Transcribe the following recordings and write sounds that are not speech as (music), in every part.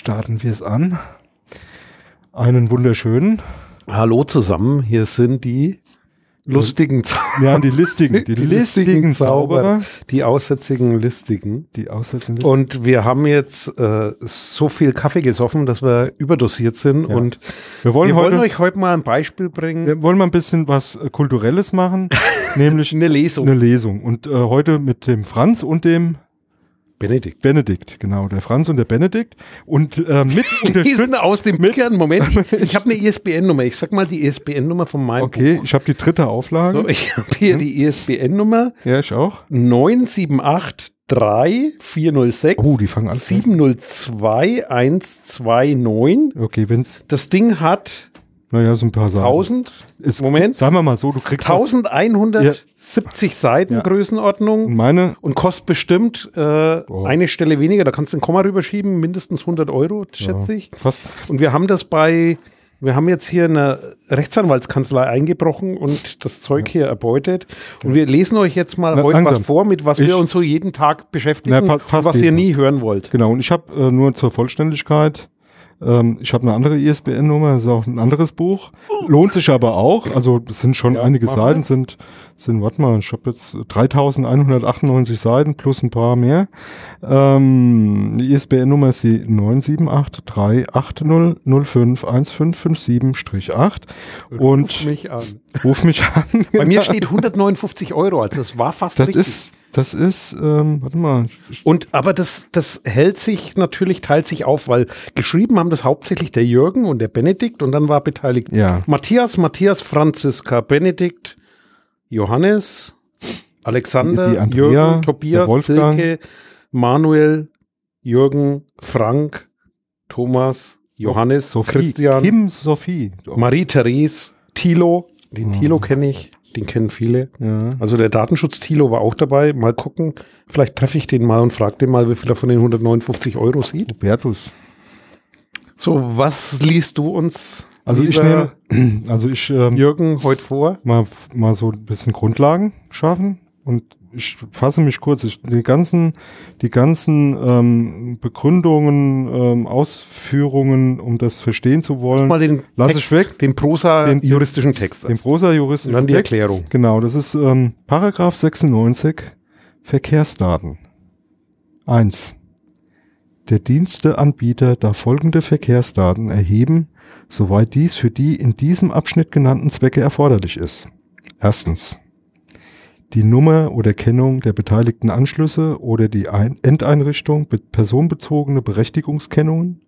starten wir es an. Einen wunderschönen. Hallo zusammen, hier sind die lustigen Ja, die listigen, die, (laughs) die listigen Zauberer. die aussätzigen Listigen. Die aussätzigen Und wir haben jetzt äh, so viel Kaffee gesoffen, dass wir überdosiert sind. Ja. Und Wir wollen wir heute, wollen euch heute mal ein Beispiel bringen. wir wollen mal ein bisschen was äh, Kulturelles machen, (laughs) nämlich Eine Lesung. eine Lesung. Und äh, heute mit dem Franz und dem Benedikt. Benedikt, genau, der Franz und der Benedikt. Und äh, mit (laughs) Die sind aus dem Büchern. Moment, ich (laughs) habe eine ISBN-Nummer. Ich sag mal die ISBN-Nummer von meinem Okay, Buch. ich habe die dritte Auflage. So, ich habe hier die ISBN-Nummer ja, ich auch. 978 3406 Oh, die fangen an. 702 129. Okay, wenn's, Das Ding hat naja, so ein paar Sachen. 1000, Ist, Moment. Sagen wir mal so, du kriegst was. 1170 Seiten Ja. Größenordnung Und meine, und kostet bestimmt äh, Oh. eine Stelle weniger. Da kannst du ein Komma rüberschieben, mindestens 100 Euro, schätze ich. fast, Und wir haben das bei, wir haben jetzt hier eine Rechtsanwaltskanzlei eingebrochen und das Zeug hier erbeutet. Und wir lesen euch jetzt mal Na, heute was langsam. vor, mit was Ich- wir uns so jeden Tag beschäftigen Na, was ihr jeden nie hören wollt. genau. Und ich habe äh, nur zur Vollständigkeit, ähm, ich habe eine andere ISBN-Nummer, das ist auch ein anderes Buch. Lohnt sich aber auch. Also es sind schon Ja, einige Seiten, sind, sind, warte mal, ich habe jetzt 3198 Seiten plus ein paar mehr. Ähm, die ISBN-Nummer ist die 97838005157-8 Ruf und mich an. ruf mich an. Bei mir steht 159 Euro, also das war fast das richtig. ist, das ist, ähm, warte mal, Und aber das, das hält sich natürlich, teilt sich auf, weil geschrieben haben das hauptsächlich der Jürgen und der Benedikt und dann war beteiligt ja. Matthias, Matthias, Franziska, Benedikt, Johannes, Alexander, Die Andrea, Jürgen, Tobias. Silke, Manuel, Jürgen, Frank, Thomas, Johannes, Sophie, Christian, Kim Sophie. Marie-Therese, Thilo, den Mhm. Thilo kenne ich, den kennen viele. Ja. Also der Datenschutz-Thilo war auch dabei. Mal gucken, vielleicht treffe ich den mal und frage den mal, wie viel er von den 159 Euro sieht. Hubertus. So, was liest du uns, Also ich nehme, (clears throat) also ich ähm, Jürgen, heute vor? mal, mal so ein bisschen Grundlagen schaffen und ich fasse mich kurz. Ich, die ganzen, die ganzen ähm, Begründungen, ähm, Ausführungen, um das verstehen zu wollen, Mal den Lass Text, ich weg. den Prosa Den- juristischen Text. den erst. Prosa-Jurist Und dann die Erklärung. Genau, das ist ähm, Paragraph 96 Verkehrsdaten. 1. Der Diensteanbieter darf folgende Verkehrsdaten erheben, soweit dies für die in diesem Abschnitt genannten Zwecke erforderlich ist. Erstens. Die Nummer oder Kennung der beteiligten Anschlüsse oder die Ein Endeinrichtung mit personenbezogene Berechtigungskennungen.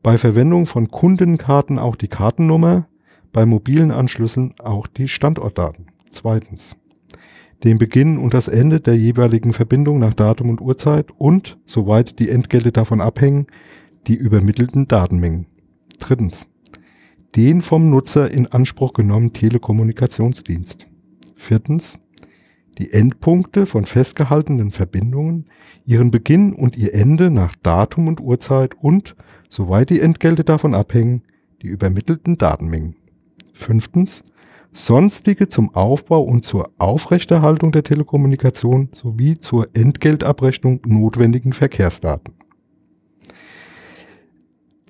Bei Verwendung von Kundenkarten auch die Kartennummer, bei mobilen Anschlüssen auch die Standortdaten. Zweitens. Den Beginn und das Ende der jeweiligen Verbindung nach Datum und Uhrzeit und, soweit die Entgelte davon abhängen, die übermittelten Datenmengen. Drittens. Den vom Nutzer in Anspruch genommenen Telekommunikationsdienst. Viertens. Die Endpunkte von festgehaltenen Verbindungen, ihren Beginn und ihr Ende nach Datum und Uhrzeit und, soweit die Entgelte davon abhängen, die übermittelten Datenmengen. Fünftens. Sonstige zum Aufbau und zur Aufrechterhaltung der Telekommunikation sowie zur Entgeltabrechnung notwendigen Verkehrsdaten.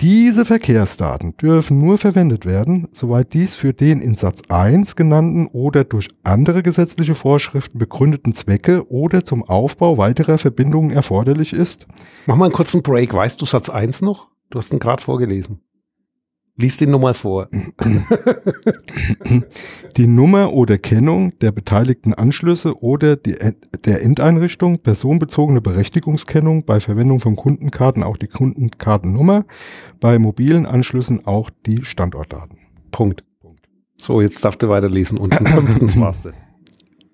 Diese Verkehrsdaten dürfen nur verwendet werden, soweit dies für den in Satz 1 genannten oder durch andere gesetzliche Vorschriften begründeten Zwecke oder zum Aufbau weiterer Verbindungen erforderlich ist, Mach mal einen kurzen Break. Weißt du Satz 1 noch? Du hast ihn gerade vorgelesen. Lies den nochmal vor. die Nummer oder Kennung der beteiligten Anschlüsse oder die, der Endeinrichtung, personenbezogene Berechtigungskennung, bei Verwendung von Kundenkarten auch die Kundenkartennummer, bei mobilen Anschlüssen auch die Standortdaten. Punkt. So, jetzt darfst du weiterlesen. Und (laughs) fünftens warst du.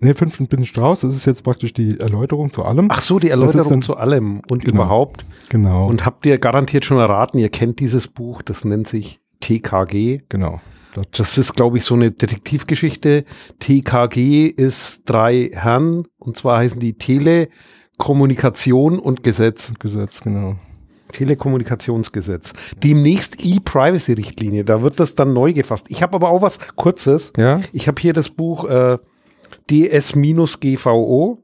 Ne, fünftens bin ich raus. Das ist jetzt praktisch die Erläuterung zu allem. Ach so, die Erläuterung dann- zu allem und Genau. überhaupt. genau. Und habt ihr garantiert schon erraten, ihr kennt dieses Buch, das nennt sich TKG. genau. Das, ist, glaube ich, so eine Detektivgeschichte. TKG ist drei Herren und zwar heißen die Telekommunikation und Gesetz. Gesetz, genau. Telekommunikationsgesetz. Demnächst E-Privacy-Richtlinie, da wird das dann neu gefasst. Ich habe aber auch was Kurzes. Ja, Ich habe hier das Buch äh, DS-GVO.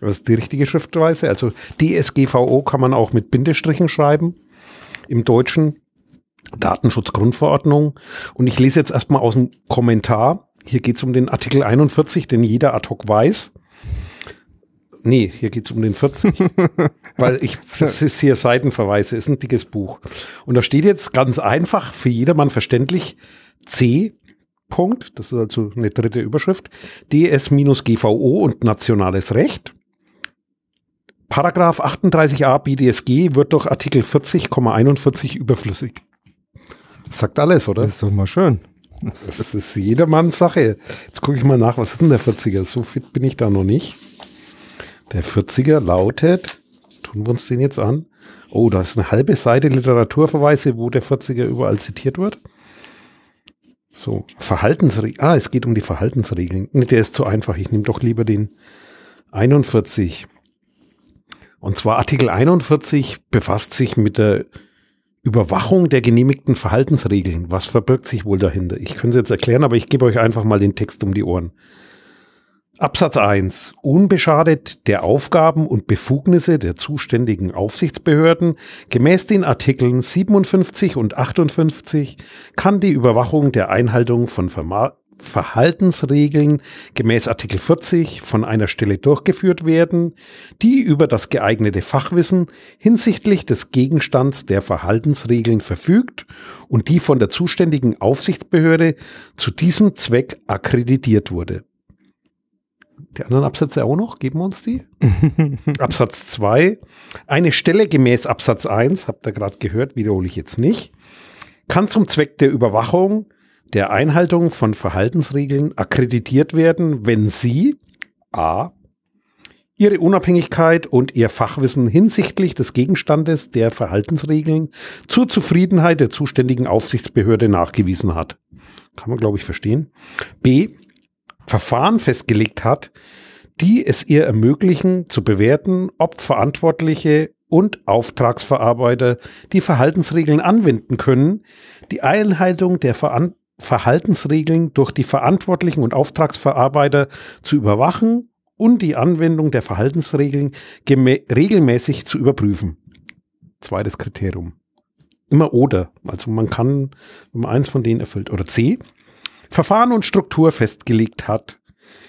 Das ist die richtige Schriftweise. Also DSGVO kann man auch mit Bindestrichen schreiben. im Deutschen. Datenschutzgrundverordnung. Und ich lese jetzt erstmal aus dem Kommentar. Hier geht es um den Artikel 41, den jeder ad hoc weiß. Nee, hier geht es um den 40. (laughs) weil ich, das ist hier Seitenverweise, ist ein dickes Buch. Und da steht jetzt ganz einfach, für jedermann verständlich, C. Punkt, das ist also eine dritte Überschrift, DS-GVO und nationales Recht. Paragraph 38a BDSG wird durch Artikel 40,41 überflüssig. Sagt alles, oder? Das ist doch mal schön. Das, das ist jedermanns Sache. Jetzt gucke ich mal nach, was ist denn der 40er? So fit bin ich da noch nicht. Der 40er lautet, tun wir uns den jetzt an. Oh, da ist eine halbe Seite Literaturverweise, wo der 40er überall zitiert wird. So, Verhaltensregeln. Ah, es geht um die Verhaltensregeln. Nee, der ist zu einfach. Ich nehme doch lieber den 41. Und zwar Artikel 41 befasst sich mit der Überwachung der genehmigten Verhaltensregeln. Was verbirgt sich wohl dahinter? Ich könnte es jetzt erklären, aber ich gebe euch einfach mal den Text um die Ohren. Absatz 1. Unbeschadet der Aufgaben und Befugnisse der zuständigen Aufsichtsbehörden gemäß den Artikeln 57 und 58 kann die Überwachung der Einhaltung von Verma Verhaltensregeln gemäß Artikel 40 von einer Stelle durchgeführt werden, die über das geeignete Fachwissen hinsichtlich des Gegenstands der Verhaltensregeln verfügt und die von der zuständigen Aufsichtsbehörde zu diesem Zweck akkreditiert wurde. Die anderen Absätze auch noch? Geben wir uns die? (laughs) Absatz 2. Eine Stelle gemäß Absatz 1, habt ihr gerade gehört, wiederhole ich jetzt nicht, kann zum Zweck der Überwachung der Einhaltung von Verhaltensregeln akkreditiert werden, wenn sie a. ihre Unabhängigkeit und ihr Fachwissen hinsichtlich des Gegenstandes der Verhaltensregeln zur Zufriedenheit der zuständigen Aufsichtsbehörde nachgewiesen hat. Kann man, glaube ich, verstehen. b Verfahren festgelegt hat, die es ihr ermöglichen, zu bewerten, ob Verantwortliche und Auftragsverarbeiter die Verhaltensregeln anwenden können, die Einhaltung der Veran Verhaltensregeln durch die Verantwortlichen und Auftragsverarbeiter zu überwachen und die Anwendung der Verhaltensregeln regelmäßig zu überprüfen. Zweites Kriterium. Immer oder. Also man kann, wenn man eins von denen erfüllt. Oder C. Verfahren und Struktur festgelegt hat,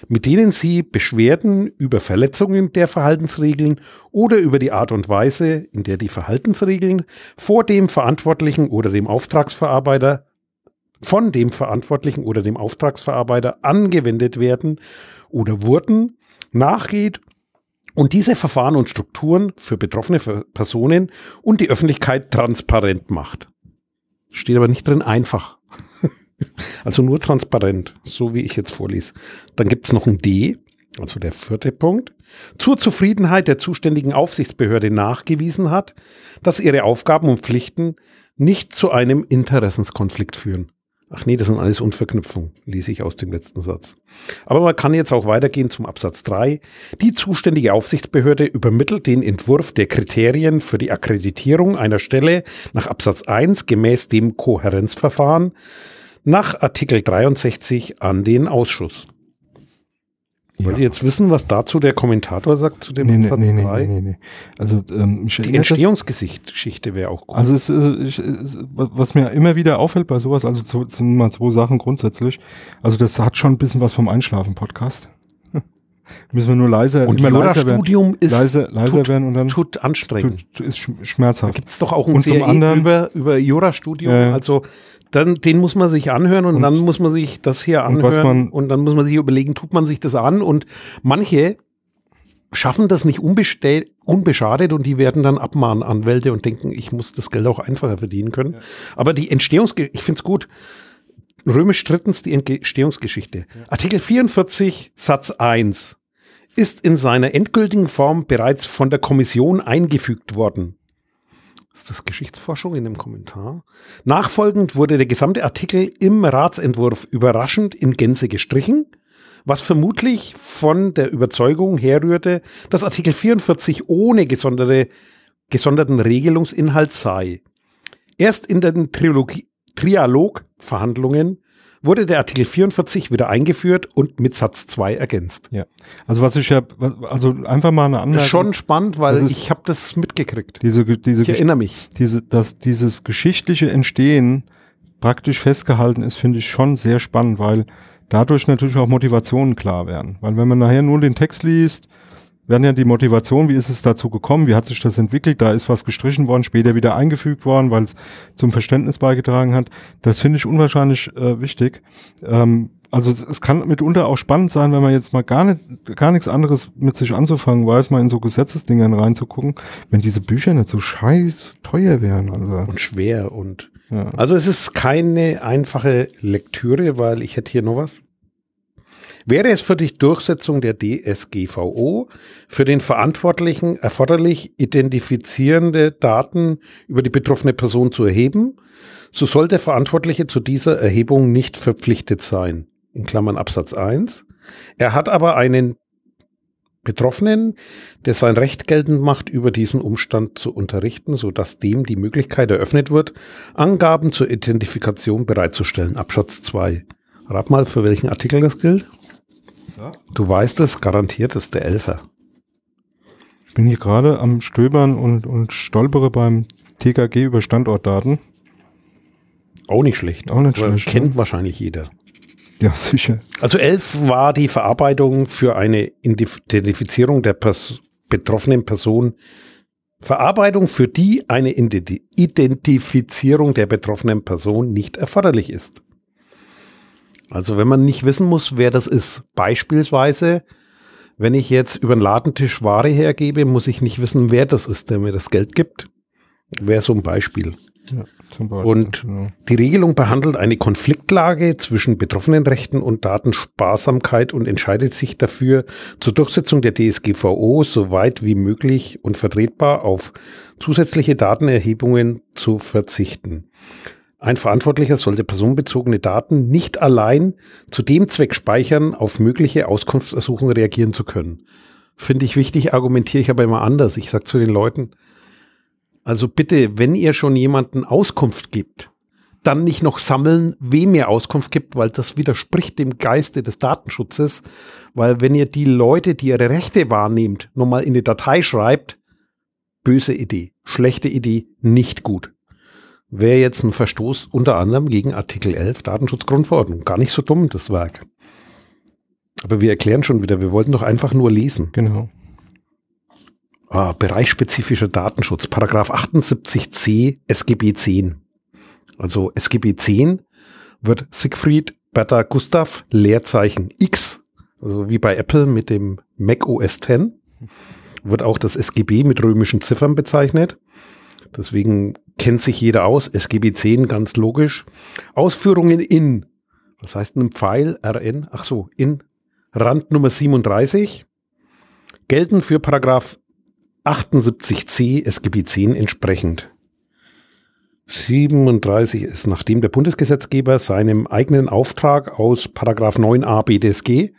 mit denen sie Beschwerden über Verletzungen der Verhaltensregeln oder über die Art und Weise, in der die Verhaltensregeln vor dem Verantwortlichen oder dem Auftragsverarbeiter von dem Verantwortlichen oder dem Auftragsverarbeiter angewendet werden oder wurden, nachgeht und diese Verfahren und Strukturen für betroffene Personen und die Öffentlichkeit transparent macht. Steht aber nicht drin einfach. (laughs) Also nur transparent, so wie ich jetzt vorlese. Dann gibt es noch ein D, also der vierte Punkt. Zur Zufriedenheit der zuständigen Aufsichtsbehörde nachgewiesen hat, dass ihre Aufgaben und Pflichten nicht zu einem Interessenskonflikt führen. Ach nee, das sind alles Unverknüpfungen, lese ich aus dem letzten Satz. Aber man kann jetzt auch weitergehen zum Absatz 3. Die zuständige Aufsichtsbehörde übermittelt den Entwurf der Kriterien für die Akkreditierung einer Stelle nach Absatz 1 gemäß dem Kohärenzverfahren nach Artikel 63 an den Ausschuss. Ja. Wollt ihr jetzt wissen, was dazu der Kommentator sagt zu dem nee, Absatz nee, nee, 3? Nee, nee, nee. Also, ähm, Die Entstehungsgeschichte wäre auch gut. Also es, äh, ich, was mir immer wieder auffällt bei sowas, also zu, sind mal zwei Sachen grundsätzlich. Also das hat schon ein bisschen was vom Einschlafen-Podcast. Müssen wir nur leiser, und immer leiser werden. ist leiser, leiser tut, werden und dann tut anstrengend. Tut, ist schmerzhaft. Da gibt es doch auch ein und zum anderen, über, über Jurastudium. Äh, also dann, den muss man sich anhören und, und, dann muss man sich das hier anhören und, und, dann muss man sich überlegen, tut man sich das an und manche schaffen das nicht unbeschadet und die werden dann Abmahnanwälte und denken, ich muss das Geld auch einfacher verdienen können. Ja. Aber die Entstehungsgeschichte, ich finde es gut, römisch drittens die Entstehungsgeschichte. Ja. Artikel 44 Satz 1 ist in seiner endgültigen Form bereits von der Kommission eingefügt worden ist das Geschichtsforschung in dem Kommentar? Nachfolgend wurde der gesamte Artikel im Ratsentwurf überraschend in Gänze gestrichen, was vermutlich von der Überzeugung herrührte, dass Artikel 44 ohne gesonderte, gesonderten Regelungsinhalt sei. Erst in den Trilogie, Trialogverhandlungen wurde der Artikel 44 wieder eingeführt und mit Satz 2 ergänzt. Ja. Also was ich ja, also einfach mal eine Anmerkung. ist schon spannend, weil ich habe das mitgekriegt. diese, diese, Ich erinnere mich. diese, dass dieses geschichtliche Entstehen praktisch festgehalten ist, finde ich schon sehr spannend, weil dadurch natürlich auch Motivationen klar werden. Weil wenn man nachher nur den Text liest, werden ja die Motivationen, wie ist es dazu gekommen, wie hat sich das entwickelt, da ist was gestrichen worden, später wieder eingefügt worden, weil es zum Verständnis beigetragen hat. Das finde ich unwahrscheinlich äh, wichtig. Ähm, also es, es kann mitunter auch spannend sein, wenn man jetzt mal gar nicht, gar nichts anderes mit sich anzufangen weiß, mal in so Gesetzesdingern reinzugucken, wenn diese Bücher nicht so scheiß teuer wären. Also, Und schwer und ja. Also es ist keine einfache Lektüre, weil ich hätte hier noch was. Wäre es für die Durchsetzung der DSGVO für den Verantwortlichen erforderlich, identifizierende Daten über die betroffene Person zu erheben, so soll der Verantwortliche zu dieser Erhebung nicht verpflichtet sein. In Klammern Absatz 1. Er hat aber einen Betroffenen, der sein Recht geltend macht, über diesen Umstand zu unterrichten, sodass dem die Möglichkeit eröffnet wird, Angaben zur Identifikation bereitzustellen. Absatz 2. Rat mal, für welchen Artikel das gilt? Du weißt es, garantiert ist der Elfer. Ich bin hier gerade am Stöbern und, und stolpere beim TKG über Standortdaten. Auch nicht schlecht. Auch nicht schlecht, Kennt wahrscheinlich jeder. Ja, sicher. Also 11 war die Verarbeitung für eine Identifizierung der Pers betroffenen Person. Verarbeitung, für die eine Identi- Identifizierung der betroffenen Person nicht erforderlich ist. Also wenn man nicht wissen muss, wer das ist. Beispielsweise, wenn ich jetzt über den Ladentisch Ware hergebe, muss ich nicht wissen, wer das ist, der mir das Geld gibt. Wäre so ein Beispiel. Ja, zum Beispiel. Und ja. die Regelung behandelt eine Konfliktlage zwischen betroffenen Rechten und Datensparsamkeit und entscheidet sich dafür, zur Durchsetzung der DSGVO so weit wie möglich und vertretbar auf zusätzliche Datenerhebungen zu verzichten. Ein Verantwortlicher sollte personenbezogene Daten nicht allein zu dem Zweck speichern, auf mögliche Auskunftsersuchungen reagieren zu können. Finde ich wichtig, argumentiere ich aber immer anders. Ich sage zu den Leuten, also bitte, wenn ihr schon jemanden Auskunft gibt, dann nicht noch sammeln, wem ihr Auskunft gibt, weil das widerspricht dem Geiste des Datenschutzes. Weil wenn ihr die Leute, die ihre Rechte wahrnehmt, nochmal in die Datei schreibt, böse Idee, schlechte Idee, nicht gut. Wäre jetzt ein Verstoß unter anderem gegen Artikel 11 Datenschutzgrundverordnung. Gar nicht so dumm, das Werk. Aber wir erklären schon wieder, wir wollten doch einfach nur lesen. Genau. Ah, bereichsspezifischer Datenschutz, Paragraph 78c SGB 10. Also SGB 10 wird Siegfried Bertha Gustav Leerzeichen X, also wie bei Apple mit dem Mac OS X, wird auch das SGB mit römischen Ziffern bezeichnet. Deswegen kennt sich jeder aus. SGB 10 ganz logisch. Ausführungen in, was heißt im Pfeil RN? Ach so, in Rand Nummer 37 gelten für Paragraph 78c SGB 10 entsprechend. 37 ist, nachdem der Bundesgesetzgeber seinem eigenen Auftrag aus Paragraph 9a BDSG,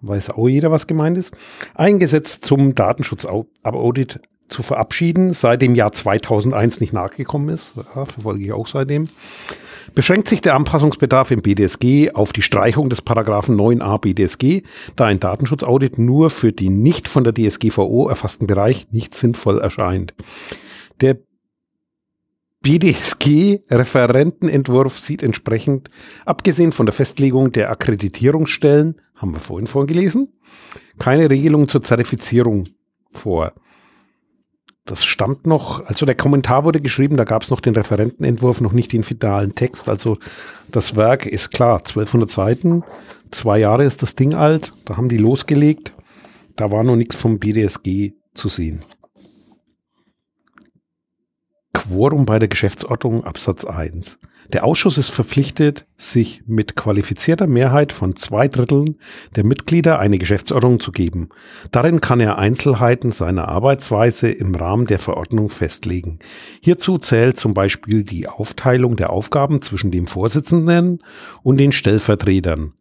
weiß auch jeder, was gemeint ist, ein Gesetz zum Datenschutzaudit zu verabschieden, seit dem Jahr 2001 nicht nachgekommen ist, ja, verfolge ich auch seitdem, beschränkt sich der Anpassungsbedarf im BDSG auf die Streichung des Paragraphen 9a BDSG, da ein Datenschutzaudit nur für die nicht von der DSGVO erfassten Bereich nicht sinnvoll erscheint. Der BDSG-Referentenentwurf sieht entsprechend, abgesehen von der Festlegung der Akkreditierungsstellen, haben wir vorhin vorgelesen, keine Regelung zur Zertifizierung vor. Das stammt noch, also der Kommentar wurde geschrieben, da gab es noch den Referentenentwurf, noch nicht den finalen Text. Also das Werk ist klar, 1200 Seiten, zwei Jahre ist das Ding alt, da haben die losgelegt, da war noch nichts vom BDSG zu sehen. Quorum bei der Geschäftsordnung Absatz 1. Der Ausschuss ist verpflichtet, sich mit qualifizierter Mehrheit von zwei Dritteln der Mitglieder eine Geschäftsordnung zu geben. Darin kann er Einzelheiten seiner Arbeitsweise im Rahmen der Verordnung festlegen. Hierzu zählt zum Beispiel die Aufteilung der Aufgaben zwischen dem Vorsitzenden und den Stellvertretern.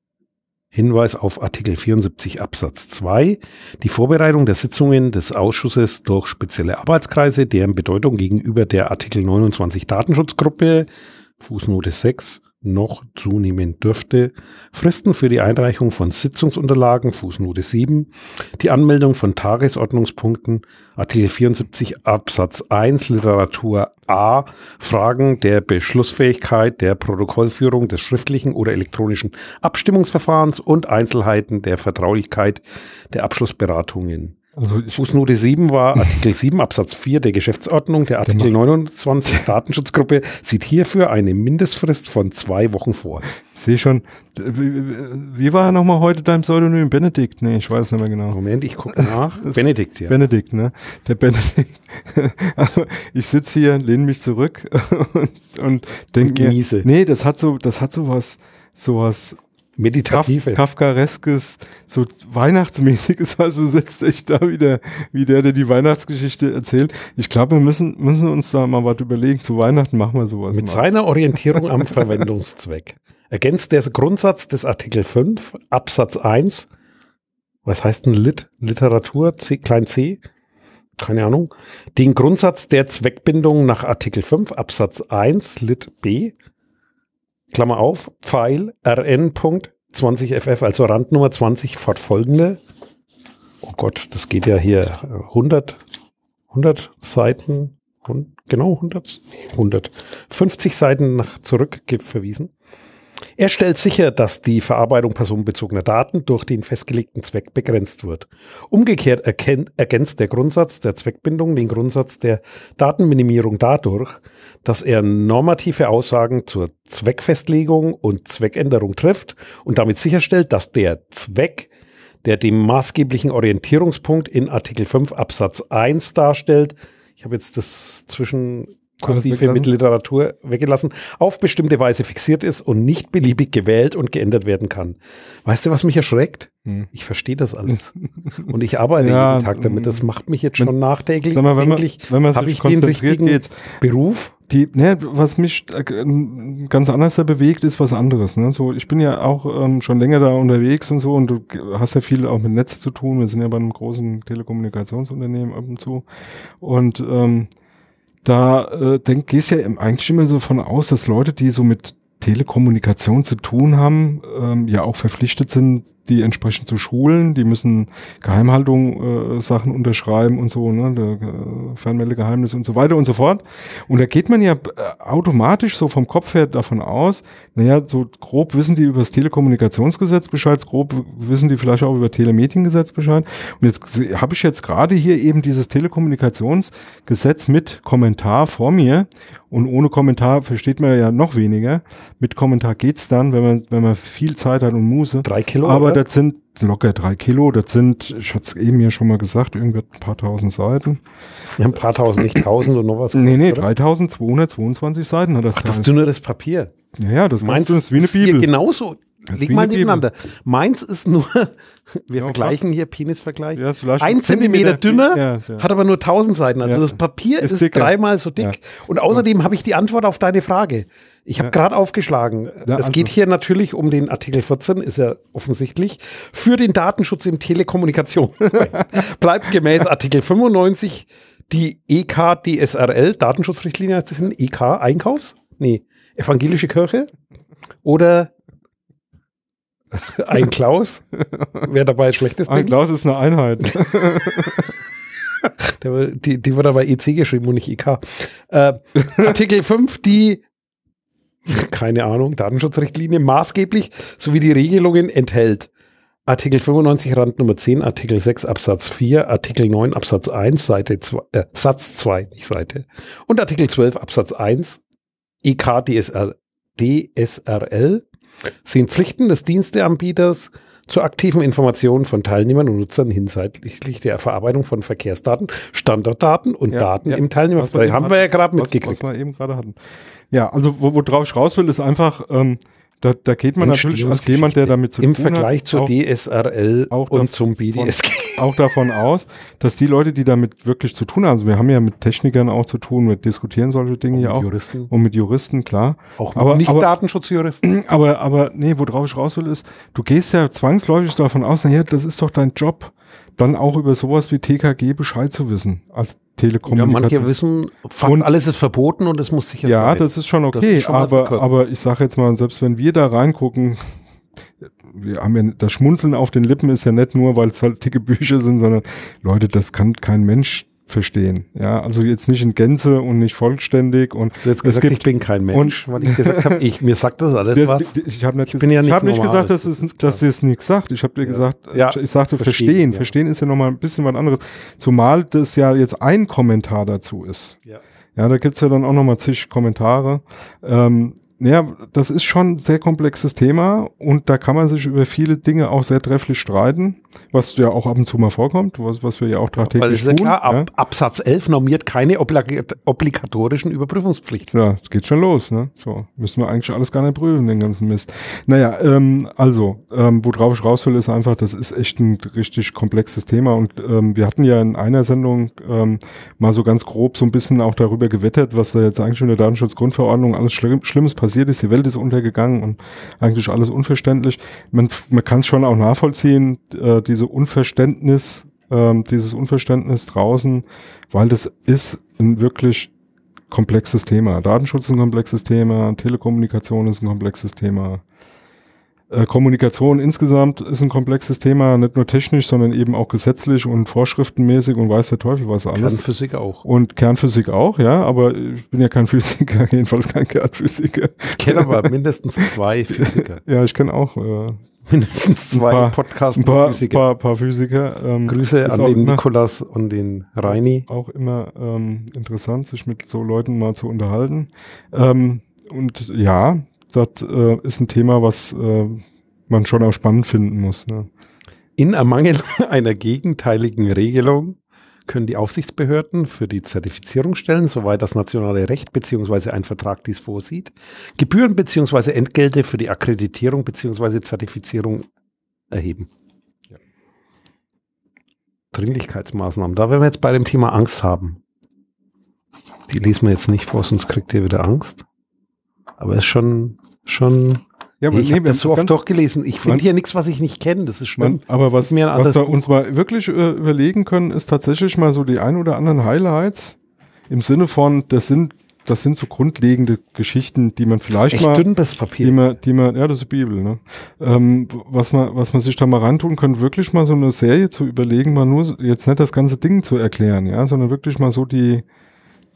Hinweis auf Artikel 74 Absatz 2, die Vorbereitung der Sitzungen des Ausschusses durch spezielle Arbeitskreise, deren Bedeutung gegenüber der Artikel 29 Datenschutzgruppe, Fußnote 6, noch zunehmen dürfte. Fristen für die Einreichung von Sitzungsunterlagen, Fußnote 7, die Anmeldung von Tagesordnungspunkten, Artikel 74 Absatz 1 Literatur A, Fragen der Beschlussfähigkeit der Protokollführung des schriftlichen oder elektronischen Abstimmungsverfahrens und Einzelheiten der Vertraulichkeit der Abschlussberatungen. Also Fußnote 7 war Artikel 7 Absatz 4 der Geschäftsordnung. Der Artikel genau. 29 Datenschutzgruppe sieht hierfür eine Mindestfrist von zwei Wochen vor. Ich sehe schon, wie war nochmal heute dein Pseudonym? Benedikt? Nee, ich weiß nicht mehr genau. Moment, ich gucke nach. Benedikt, ja. Benedikt, ne? Der Benedikt. (laughs) Also, ich sitze hier, lehne mich zurück (laughs) und, und denke mir, nee, das hat so, das hat so was, so was Meditative. Kaf Kafkareskes, so Weihnachtsmäßiges, (laughs) also sitzt echt da wieder, wie der, der die Weihnachtsgeschichte erzählt. Ich glaube, wir müssen, müssen uns da mal was überlegen. Zu Weihnachten machen wir sowas. Mit mal. seiner Orientierung am (laughs) Verwendungszweck ergänzt der Grundsatz des Artikel 5 Absatz 1, was heißt ein Lit, Literatur, C, klein c, keine Ahnung, den Grundsatz der Zweckbindung nach Artikel 5 Absatz 1 Lit b Klammer auf, Pfeil RN.20FF, also Randnummer 20 fortfolgende. Oh Gott, das geht ja hier 100, 100 Seiten, genau 100, 150 Seiten nach zurück verwiesen. Er stellt sicher, dass die Verarbeitung personenbezogener Daten durch den festgelegten Zweck begrenzt wird. Umgekehrt ergänzt der Grundsatz der Zweckbindung den Grundsatz der Datenminimierung dadurch, dass er normative Aussagen zur Zweckfestlegung und Zweckänderung trifft und damit sicherstellt, dass der Zweck, der den maßgeblichen Orientierungspunkt in Artikel 5 Absatz 1 darstellt, ich habe jetzt das zwischen Kursive mit Literatur weggelassen, auf bestimmte Weise fixiert ist und nicht beliebig gewählt und geändert werden kann. Weißt du, was mich erschreckt? Hm. Ich verstehe das alles. (laughs) und ich arbeite ja, jeden Tag damit. Das macht mich jetzt schon nachdenklich. Sag mal, wenn man, wenn man habe ich den richtigen geht's. Beruf? Die, ne, was mich äh, ganz anders da bewegt, ist was anderes. Ne? So, ich bin ja auch ähm, schon länger da unterwegs und so und du hast ja viel auch mit Netz zu tun. Wir sind ja bei einem großen Telekommunikationsunternehmen ab und zu. Und ähm, da äh, denk, gehst ja eigentlich immer so von aus, dass Leute, die so mit Telekommunikation zu tun haben, ähm, ja auch verpflichtet sind, die entsprechend zu schulen. Die müssen Geheimhaltung äh, Sachen unterschreiben und so, ne, der, äh, Fernmeldegeheimnis und so weiter und so fort. Und da geht man ja äh, automatisch so vom Kopf her davon aus, naja, so grob wissen die über das Telekommunikationsgesetz Bescheid, grob wissen die vielleicht auch über Telemediengesetz Bescheid. Und jetzt habe ich jetzt gerade hier eben dieses Telekommunikationsgesetz mit Kommentar vor mir und ohne Kommentar versteht man ja noch weniger. Mit Kommentar geht's dann, wenn man, wenn man viel Zeit hat und Muße. Drei Kilo? Aber oder? das sind locker drei Kilo. Das sind, ich hatte es eben ja schon mal gesagt, irgendwie ein paar tausend Seiten. Ja, ein paar tausend, nicht tausend und noch was. Nee, nee, 3222 Seiten hat das Ach, das ist dünneres Papier. Ja, ja, das Meinst, ist wie eine Bibel. genauso. Leg mal nebeneinander. Meins ist nur, (laughs) wir ja, vergleichen hier Penisvergleich. Ja, ein Zentimeter dünner, ja, hat aber nur 1000 Seiten. Also das Papier ist, ist dreimal so dick. Und außerdem habe ich die Antwort auf deine Frage. Ich habe gerade aufgeschlagen. es also. geht hier natürlich um den Artikel 14, ist ja offensichtlich, für den Datenschutz im Telekommunikation. (laughs) Bleibt gemäß Artikel 95 die EK-DSRL, Datenschutzrichtlinie heißt das in EK, Einkaufs? Nee, evangelische Kirche? Oder (laughs) ein Klaus. Wer dabei schlechtes Ein Klaus ist eine Einheit. (laughs) die, die wird aber EC geschrieben und nicht IK. Äh, Artikel 5, die, keine Ahnung, Datenschutzrichtlinie maßgeblich sowie die Regelungen enthält. Artikel 95 Rand Nummer 10, Artikel 6 Absatz 4, Artikel 9 Absatz 1, Seite 2, äh, Satz 2, nicht Seite. Und Artikel 12 Absatz 1, EK DSR, DSRL sind Pflichten des Diensteanbieters zur aktiven Information von Teilnehmern und Nutzern hinsichtlich der Verarbeitung von Verkehrsdaten, Standortdaten und ja, Daten ja. im Teilnehmerbereich. Haben wir ja gerade mitgekriegt. Was wir eben gerade hatten. Ja, also wo, worauf ich raus will, ist einfach, ähm, da, da geht man natürlich als jemand, der damit zu Im tun Vergleich hat, zur auch, DSRL auch und zum BDSG. Auch davon aus, dass die Leute, die damit wirklich zu tun haben, also wir haben ja mit Technikern auch zu tun, wir diskutieren solche Dinge ja auch. Juristen. Und mit Juristen, klar. Auch aber, nicht aber, Datenschutzjuristen. (clears throat) Aber, aber nee, worauf ich raus will, ist, du gehst ja zwangsläufig davon aus, naja, das ist doch dein Job dann auch über sowas wie TKG Bescheid zu wissen als Ja, Telekommunikation. manche wissen, fast Und- alles ist verboten und es muss sicher ja, sein. das ist schon Das okay, ist schon aber, aber ich sage jetzt mal, selbst wenn wir da reingucken, wir haben ja, das Schmunzeln auf den Lippen ist ja nicht nur, weil es halt dicke Bücher sind, sondern Leute, das kann kein Mensch verstehen. Ja, also jetzt nicht in Gänze und nicht vollständig und Hast du jetzt es gesagt, ich gibt bin kein Mensch, weil ich gesagt habe, ich, mir sagt das alles das, was. ich habe nicht, Ich bin ja ich nicht hab nicht gesagt, dass, das es, dass sie es nichts sagt. Ich habe dir gesagt, Ja, ich sagte verstehen, verstehen. ja. Verstehen ist ja nochmal ein bisschen was anderes. Zumal das ja jetzt ein Kommentar dazu ist. Ja. Ja, da gibt's ja dann auch nochmal zig Kommentare. Ähm, ja, das ist schon ein sehr komplexes Thema und da kann man sich über viele Dinge auch sehr trefflich streiten, was ja auch ab und zu mal vorkommt, was, was wir ja auch tagtäglich Weil es ist ja tun. klar, ab, ja. Absatz 11 normiert keine oblig obligatorischen Überprüfungspflichten. Ja, es geht schon los, ne? So, müssen wir eigentlich alles gar nicht prüfen, den ganzen Mist. Naja, ähm, also, ähm, worauf ich raus will, ist einfach, das ist echt ein richtig komplexes Thema und ähm, wir hatten ja in einer Sendung ähm, mal so ganz grob so ein bisschen auch darüber gewettert, was da jetzt eigentlich in der Datenschutzgrundverordnung alles Schlimm, Schlimmes passiert ist. Die Welt ist untergegangen und eigentlich alles unverständlich. Man, man kann es schon auch nachvollziehen, äh, diese Unverständnis, ähm, dieses Unverständnis draußen, weil das ist ein wirklich komplexes Thema. Datenschutz ist ein komplexes Thema, Telekommunikation ist ein komplexes Thema. Äh, Kommunikation insgesamt ist ein komplexes Thema, nicht nur technisch, sondern eben auch gesetzlich und vorschriftenmäßig und weiß der Teufel was alles. Kernphysik auch. Und Kernphysik auch, ja, aber ich bin ja kein Physiker, (laughs) jedenfalls kein Kernphysiker. Ich kenne aber mindestens zwei Physiker. (laughs) Ja, ich kenne auch äh, Mindestens zwei paar- Podcasts ein paar, Physiker. paar, paar Physiker. Ähm, Grüße an den Nikolas und den Reini. auch immer ähm, interessant, sich mit so Leuten mal zu unterhalten. Ähm, und ja, das äh, ist ein Thema, was äh, man schon auch spannend finden muss. Ne? In Ermangel (laughs) einer gegenteiligen Regelung können die Aufsichtsbehörden für die Zertifizierungsstellen, soweit das nationale Recht bzw. ein Vertrag dies vorsieht, Gebühren bzw. Entgelte für die Akkreditierung bzw. Zertifizierung erheben. Ja. Dringlichkeitsmaßnahmen. Da werden wir jetzt bei dem Thema Angst haben. Die lesen wir jetzt nicht vor, sonst kriegt ihr wieder Angst. Aber es ist schon, schon Ja, ich habe wenn- das so oft ganz- durchgelesen. Ich finde hier nichts, was ich nicht kenne. Das ist schlimm. Man, aber was, Ist was wir uns mal wirklich äh, überlegen können, ist tatsächlich mal so die ein oder anderen Highlights im Sinne von, das sind, das sind so grundlegende Geschichten, die man vielleicht Echt mal, dünn das die Papier. man, die man, ja, das ist Bibel, ne? Ähm, was man, was man sich da mal reintun könnte, wirklich mal so eine Serie zu überlegen, mal nur jetzt nicht das ganze Ding zu erklären, ja, sondern wirklich mal so die,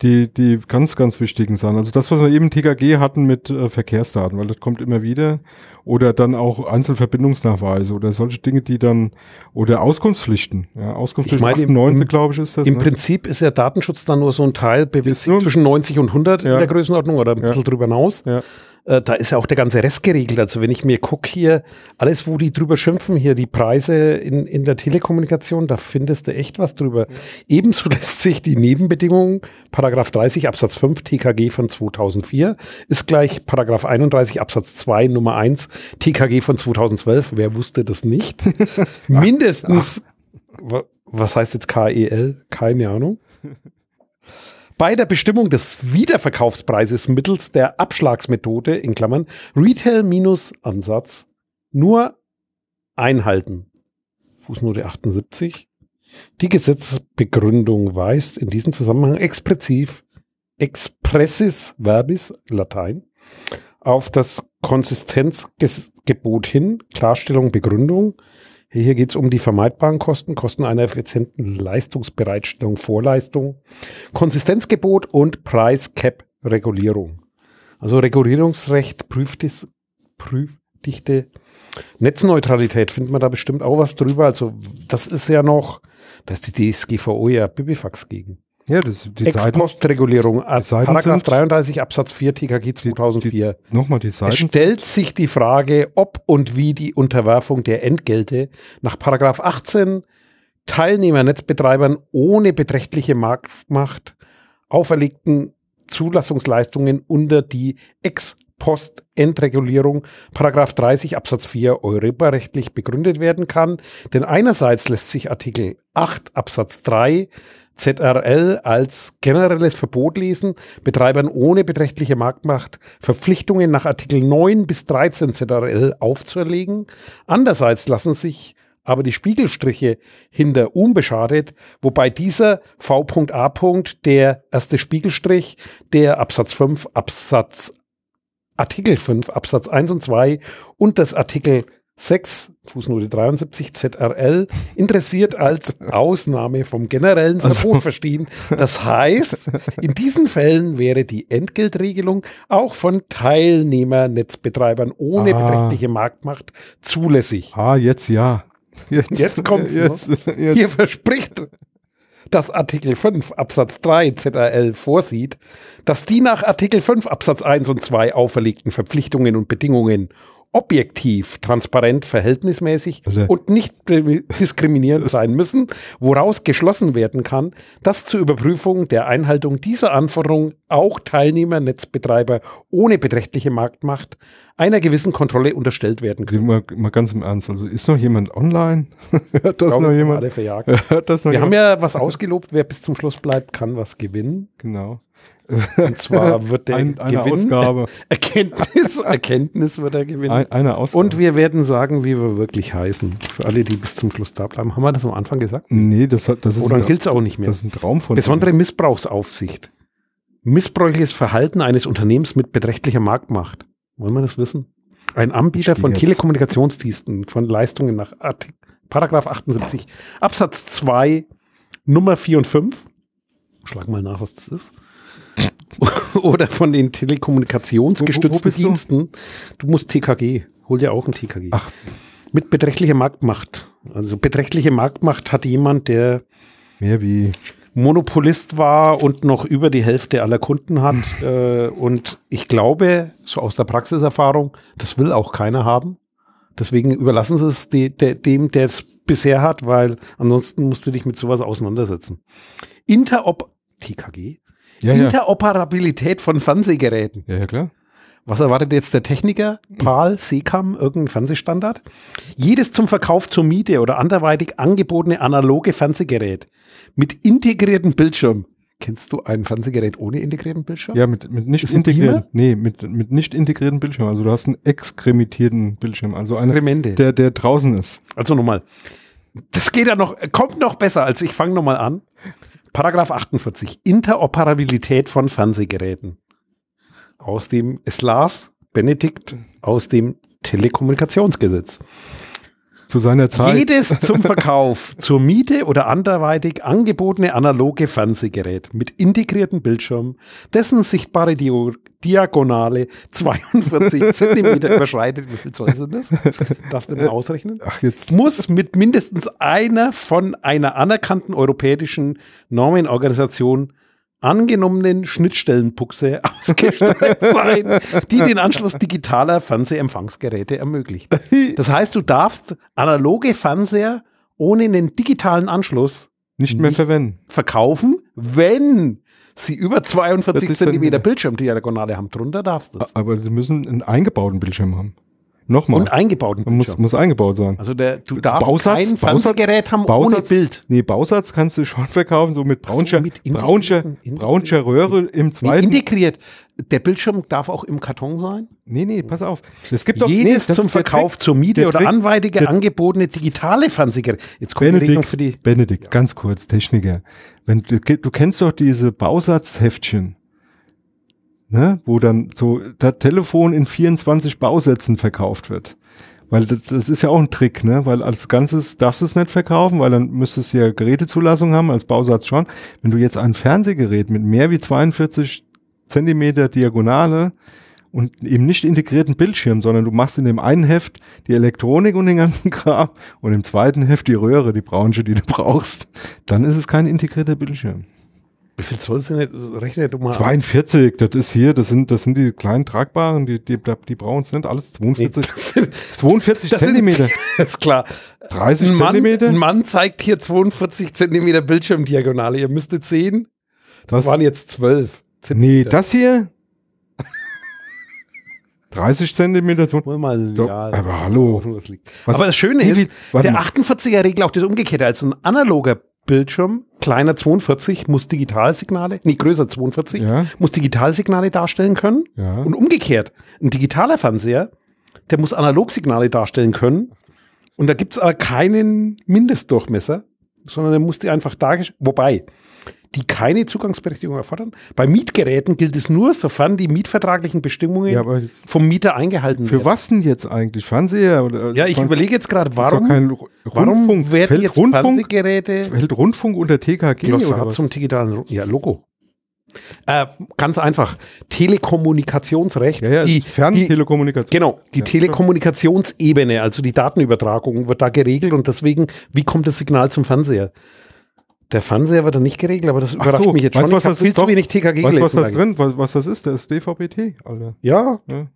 die, die ganz, ganz wichtigen Sachen. Also das, was wir eben TKG hatten mit äh, Verkehrsdaten, weil das kommt immer wieder. Oder dann auch Einzelverbindungsnachweise oder solche Dinge, die dann, oder Auskunftspflichten. Ja, Auskunftspflichten Ich meine, im- 98, im- glaube ich, ist das. Im ne? Prinzip ist ja Datenschutz dann nur so ein Teil, bewegt sich zwischen 90 und 100 Ja. in der Größenordnung oder ein Ja. bisschen drüber hinaus. Ja. Äh, da ist ja auch der ganze Rest geregelt. Also wenn ich mir gucke hier, alles, wo die drüber schimpfen, hier die Preise in, in der Telekommunikation, da findest du echt was drüber. Ebenso (laughs) lässt sich die Nebenbedingung, Paragraph 30 Absatz 5 TKG von 2004, ist gleich Paragraph 31 Absatz 2 Nummer 1 TKG von 2012. Wer wusste das nicht? (laughs) Mindestens, wa- was heißt jetzt KEL? Keine Ahnung. (laughs) Bei der Bestimmung des Wiederverkaufspreises mittels der Abschlagsmethode in Klammern Retail-Ansatz nur einhalten. Fußnote 78. Die Gesetzesbegründung weist in diesem Zusammenhang expressiv expressis verbis Latein auf das Konsistenzgebot hin, Klarstellung, Begründung. Hier geht es um die vermeidbaren Kosten, Kosten einer effizienten Leistungsbereitstellung, Vorleistung, Konsistenzgebot und Preis-Cap-Regulierung. Also Regulierungsrecht, Prüfdis, Prüfdichte, Netzneutralität, findet man da bestimmt auch was drüber. Also das ist ja noch, da ist die DSGVO ja Bibifax gegen. Ja, das, die Seiten, Ex-Post-Regulierung, Seiten Paragraph sind- 33 Absatz 4 TKG 2004. nochmal die Es Seiten. stellt sich die Frage, ob und wie die Unterwerfung der Entgelte nach Paragraph 18 Teilnehmernetzbetreibern ohne beträchtliche Marktmacht auferlegten Zulassungsleistungen unter die Ex-Post-Endregulierung Paragraph 30 Absatz 4 europarechtlich begründet werden kann. Denn einerseits lässt sich Artikel 8 Absatz 3 ZRL als generelles Verbot lesen, Betreibern ohne beträchtliche Marktmacht Verpflichtungen nach Artikel 9 bis 13 ZRL aufzuerlegen. Andererseits lassen sich aber die Spiegelstriche hinter unbeschadet, wobei dieser V.A. der erste Spiegelstrich, der Absatz 5, Absatz Artikel 5, Absatz 1 und 2 und das Artikel 6, Fußnote 73 ZRL, interessiert als Ausnahme vom generellen Verbot verstehen. Das heißt, in diesen Fällen wäre die Entgeltregelung auch von Teilnehmernetzbetreibern ohne Ah. beträchtliche Marktmacht zulässig. Ah, jetzt ja. Jetzt, Jetzt kommt's Jetzt, jetzt. Hier verspricht dass Artikel 5 Absatz 3 ZRL vorsieht, dass die nach Artikel 5 Absatz 1 und 2 auferlegten Verpflichtungen und Bedingungen objektiv, transparent, verhältnismäßig Also- und nicht diskriminierend sein müssen, woraus geschlossen werden kann, dass zur Überprüfung der Einhaltung dieser Anforderung auch Teilnehmer, Netzbetreiber ohne beträchtliche Marktmacht einer gewissen Kontrolle unterstellt werden können. Mal, mal ganz im Ernst, also ist noch jemand online? (laughs) Hört das glaube, noch haben jemand? alle verjagt. (laughs) Hört das noch Wir haben jemand? ja was ausgelobt, wer bis zum Schluss bleibt, kann was gewinnen. genau. Und zwar (laughs) wird der Ein, eine Gewinn Ausgabe. (laughs) Erkenntnis, Erkenntnis wird er gewinnen. Ein, eine Ausgabe. Und wir werden sagen, wie wir wirklich heißen. Für alle, die bis zum Schluss da bleiben. Haben wir das am Anfang gesagt? nee, das, hat, das ist Oder gilt es auch nicht mehr? das ist ein Traum von Besondere Missbrauchsaufsicht. Missbräuchliches Verhalten eines Unternehmens mit beträchtlicher Marktmacht. Wollen wir das wissen? Ein Anbieter von. Telekommunikationsdiensten von Leistungen nach Artik Paragraph 78 Absatz 2 Nummer 4 und 5. Schlag mal nach, was das ist. (laughs) Oder von den telekommunikationsgestützten Wo- wo bist du? Diensten. Du musst TKG. Hol dir auch ein TKG. Ach. Mit beträchtlicher Marktmacht. Also beträchtliche Marktmacht hat jemand, der Mehr wie Monopolist war und noch über die Hälfte aller Kunden hat. äh, und ich glaube, so aus der Praxiserfahrung, das will auch keiner haben. Deswegen überlassen sie es de, de, dem, der es bisher hat, weil ansonsten musst du dich mit sowas auseinandersetzen. Interop TKG? Ja. Interoperabilität von Fernsehgeräten. Ja, ja, klar. Was erwartet jetzt der Techniker? PAL, SECAM, irgendein Fernsehstandard? Jedes zum Verkauf zur Miete oder anderweitig angebotene analoge Fernsehgerät mit integriertem Bildschirm. Kennst du ein Fernsehgerät ohne integrierten Bildschirm? Ja, mit, mit nicht integrierten, nee, mit, mit nicht integrierten Bildschirm. Also du hast einen exkremitierten Bildschirm. Also Remente. der, der draußen ist. Also nochmal. Das geht ja noch, kommt noch besser. Also ich fange nochmal an. Paragraph 48. Interoperabilität von Fernsehgeräten. Aus dem, es las Benedikt aus dem Telekommunikationsgesetz. Zu seiner Zeit. Jedes (laughs) zum Verkauf, zur Miete oder anderweitig angebotene analoge Fernsehgerät mit integriertem Bildschirm, dessen sichtbare Dio Diagonale (laughs) 42 Zentimeter überschreitet. Wie viel Zoll sind das? Darfst du mal ausrechnen? Ach, jetzt. Muss mit mindestens einer von einer anerkannten europäischen Normenorganisation angenommenen Schnittstellenbuchse (laughs) ausgestattet sein, die den Anschluss digitaler Fernsehempfangsgeräte ermöglicht. Das heißt, du darfst analoge Fernseher ohne einen digitalen Anschluss Nicht mehr verwenden. verkaufen, wenn sie über 42 40 Zentimeter Zentimeter. Bildschirmdiagonale haben. Drunter darfst du es. Aber sie müssen einen eingebauten Bildschirm haben. Nochmal. Und eingebauten muss, Bildschirm. muss eingebaut sein. Also der, du Bausatz- darfst kein Bausatz- Fernsehgerät haben ohne Bausatz- Bild. Nee, Bausatz kannst du schon verkaufen, so mit braunscher, mit integrierten- braunscher, braunscher Röhre im Nee, zweiten. integriert. Der Bildschirm darf auch im Karton sein. Nee, nee, pass auf. Es gibt doch Jedes nee, zum Verkauf Trick. zur Miete der oder Trick- anweitige der- angebotene digitale Fernsehgeräte. Jetzt kommt die Regelung Benedikt, für die. Benedikt, ganz kurz, Techniker. Wenn du, du kennst doch diese Bausatzheftchen, ne, wo dann so das Telefon in 24 Bausätzen verkauft wird. Weil das, das ist ja auch ein Trick, ne? Weil als Ganzes darfst du es nicht verkaufen, weil dann müsstest du ja Gerätezulassung haben, als Bausatz schon. Wenn du jetzt ein Fernsehgerät mit mehr wie 42 Zentimeter Diagonale und eben nicht integrierten Bildschirm, sondern du machst in dem einen Heft die Elektronik und den ganzen (laughs) Kram und im zweiten Heft die Röhre, die Branche, die du brauchst, dann ist es kein integrierter Bildschirm. Wie viel Zoll sind das? Rechne du mal. ab. 42, das ist hier, das sind, das sind die kleinen tragbaren, die, die, die brauchen es nicht alles. Nee, 42, das sind, 42 das Zentimeter. Sind, (laughs) ist klar. 30 ein Mann, Zentimeter? Ein Mann zeigt hier 42 Zentimeter Bildschirmdiagonale. Ihr müsstet sehen, das Was? waren jetzt 12 Nee, Zentimeter. das hier? 30 Zentimeter. mal, Doch, ja, aber hallo. das. Was- aber das Schöne ist, der mal. 48er regelt auch das Umgekehrte. Also ein analoger Bildschirm, kleiner 42, muss Digitalsignale, nee, größer 42, Ja. muss Digitalsignale darstellen können. Ja. Und umgekehrt, ein digitaler Fernseher, der muss Analogsignale darstellen können. Und da gibt es aber keinen Mindestdurchmesser, sondern der muss die einfach dargestellt, wobei, die keine Zugangsberechtigung erfordern. Bei Mietgeräten gilt es nur, sofern die mietvertraglichen Bestimmungen Ja, vom Mieter eingehalten für werden. was denn jetzt eigentlich? Fernseher? Oder, Ja, ich überlege jetzt gerade, warum, warum werden fällt jetzt Rundfunk, Fernsehgeräte fällt Rundfunk unter TKG Glossar zum digitalen ja, Logo. Äh, ganz einfach. Telekommunikationsrecht. ja, ja, die, Ferntelekommunikation. genau, die Ja, Telekommunikationsebene, also die Datenübertragung, wird da geregelt und deswegen, wie kommt das Signal zum Fernseher? Der Fernseher wird da nicht geregelt, aber das überrascht so, mich jetzt weißt schon. Ich was habe das viel ist? zu Doch. wenig TKG Weißt du, was gelesen. das ich. drin? Was, was das ist? Das ist DVB-T, Alter. Ja, Ja.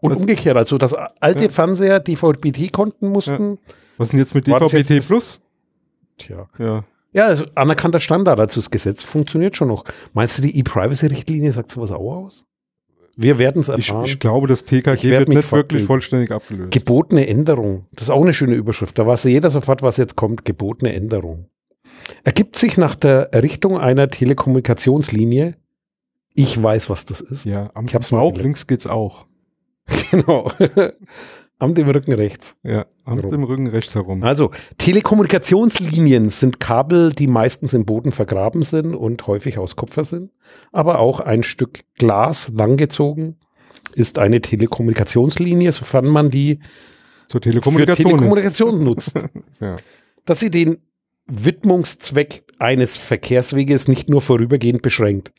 und Das- umgekehrt. Also, dass alte Ja. Fernseher DVB-T-Konten mussten. Was denn jetzt mit DVB-T Plus? Tja. Ja. Ja, also anerkannter Standard. Also das Gesetz funktioniert schon noch. Meinst du, die E-Privacy-Richtlinie sagt sowas auch aus? Wir werden es Ich, erfahren. ich glaube, das Ich TKG wird nicht wirklich vollständig abgelöst. Gebotene Änderung. Das ist auch eine schöne Überschrift. Da weiß jeder sofort, was jetzt kommt. Gebotene Änderung. Ergibt sich nach der Errichtung einer Telekommunikationslinie. Ich weiß, was das ist. ja, am Ich hab's mal Bauch links geht's auch. (laughs) Genau. Am dem Rücken rechts. Ja, am dem Rücken rechts herum. Also, Telekommunikationslinien sind Kabel, die meistens im Boden vergraben sind und häufig aus Kupfer sind. Aber auch ein Stück Glas langgezogen ist eine Telekommunikationslinie, sofern man die Zur für Telekommunikation. Telekommunikation nutzt. (laughs) Ja. Dass sie den Widmungszweck eines Verkehrsweges nicht nur vorübergehend beschränkt.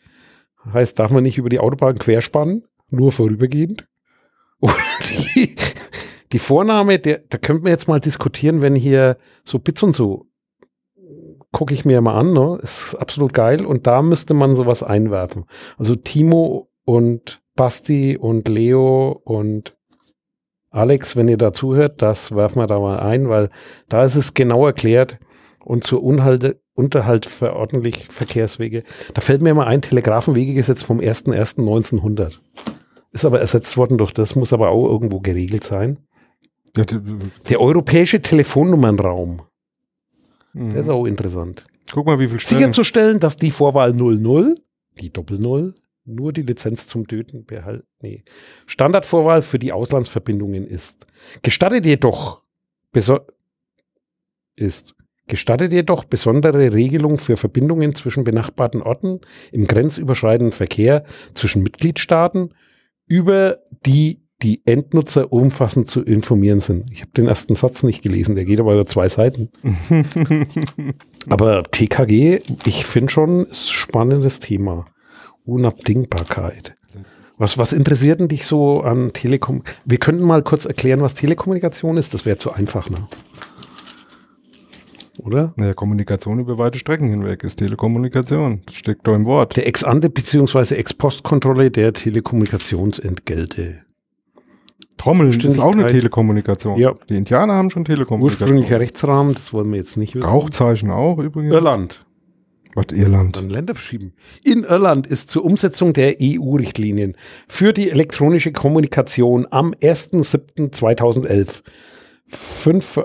Heißt, darf man nicht über die Autobahn querspannen, nur vorübergehend? (laughs) Oder die, die Vorname, der, da könnten wir jetzt mal diskutieren, wenn hier so Bits und so, gucke ich mir mal an, ne? ist absolut geil und da müsste man sowas einwerfen. Also Timo und Basti und Leo und Alex, wenn ihr da zuhört, das werfen wir da mal ein, weil da ist es genau erklärt und zur Unhalte, Unterhalt für ordentlich Verkehrswege. Da fällt mir mal ein Telegrafenwegegesetz vom 01.01.1900. Ist aber ersetzt worden durch das, muss aber auch irgendwo geregelt sein. Ja, Der europäische Telefonnummernraum, der ist mhm. auch interessant. Guck mal, wie viel Stellen. Sicherzustellen, dass die Vorwahl 00, die Doppel-Null, nur die Lizenz zum Töten behalten. Nee. Standardvorwahl für die Auslandsverbindungen ist. Gestattet jedoch ist. Gestattet jedoch besondere Regelung für Verbindungen zwischen benachbarten Orten im grenzüberschreitenden Verkehr zwischen Mitgliedstaaten, über die die Endnutzer umfassend zu informieren sind. Ich habe den ersten Satz nicht gelesen, der geht aber über zwei Seiten. (laughs) Aber TKG, ich finde schon, ist ein spannendes Thema. Unabdingbarkeit. Was, was interessiert denn dich so an Telekom? Wir könnten mal kurz erklären, was Telekommunikation ist. Das wäre zu einfach, ne? Oder? Naja, Kommunikation über weite Strecken hinweg ist Telekommunikation. Das steckt doch im Wort. Der Ex-Ante- bzw. Ex-Post-Kontrolle der Telekommunikationsentgelte. Trommeln ist auch eine. Telekommunikation. Ja. Die Indianer haben schon Telekommunikation. Ursprünglicher Rechtsrahmen, das wollen wir jetzt nicht wissen. Rauchzeichen auch übrigens. Irland. Was, Irland. Dann Länder beschieben. In Irland ist zur Umsetzung der EU-Richtlinien für die elektronische Kommunikation am 1.7.2011 fünf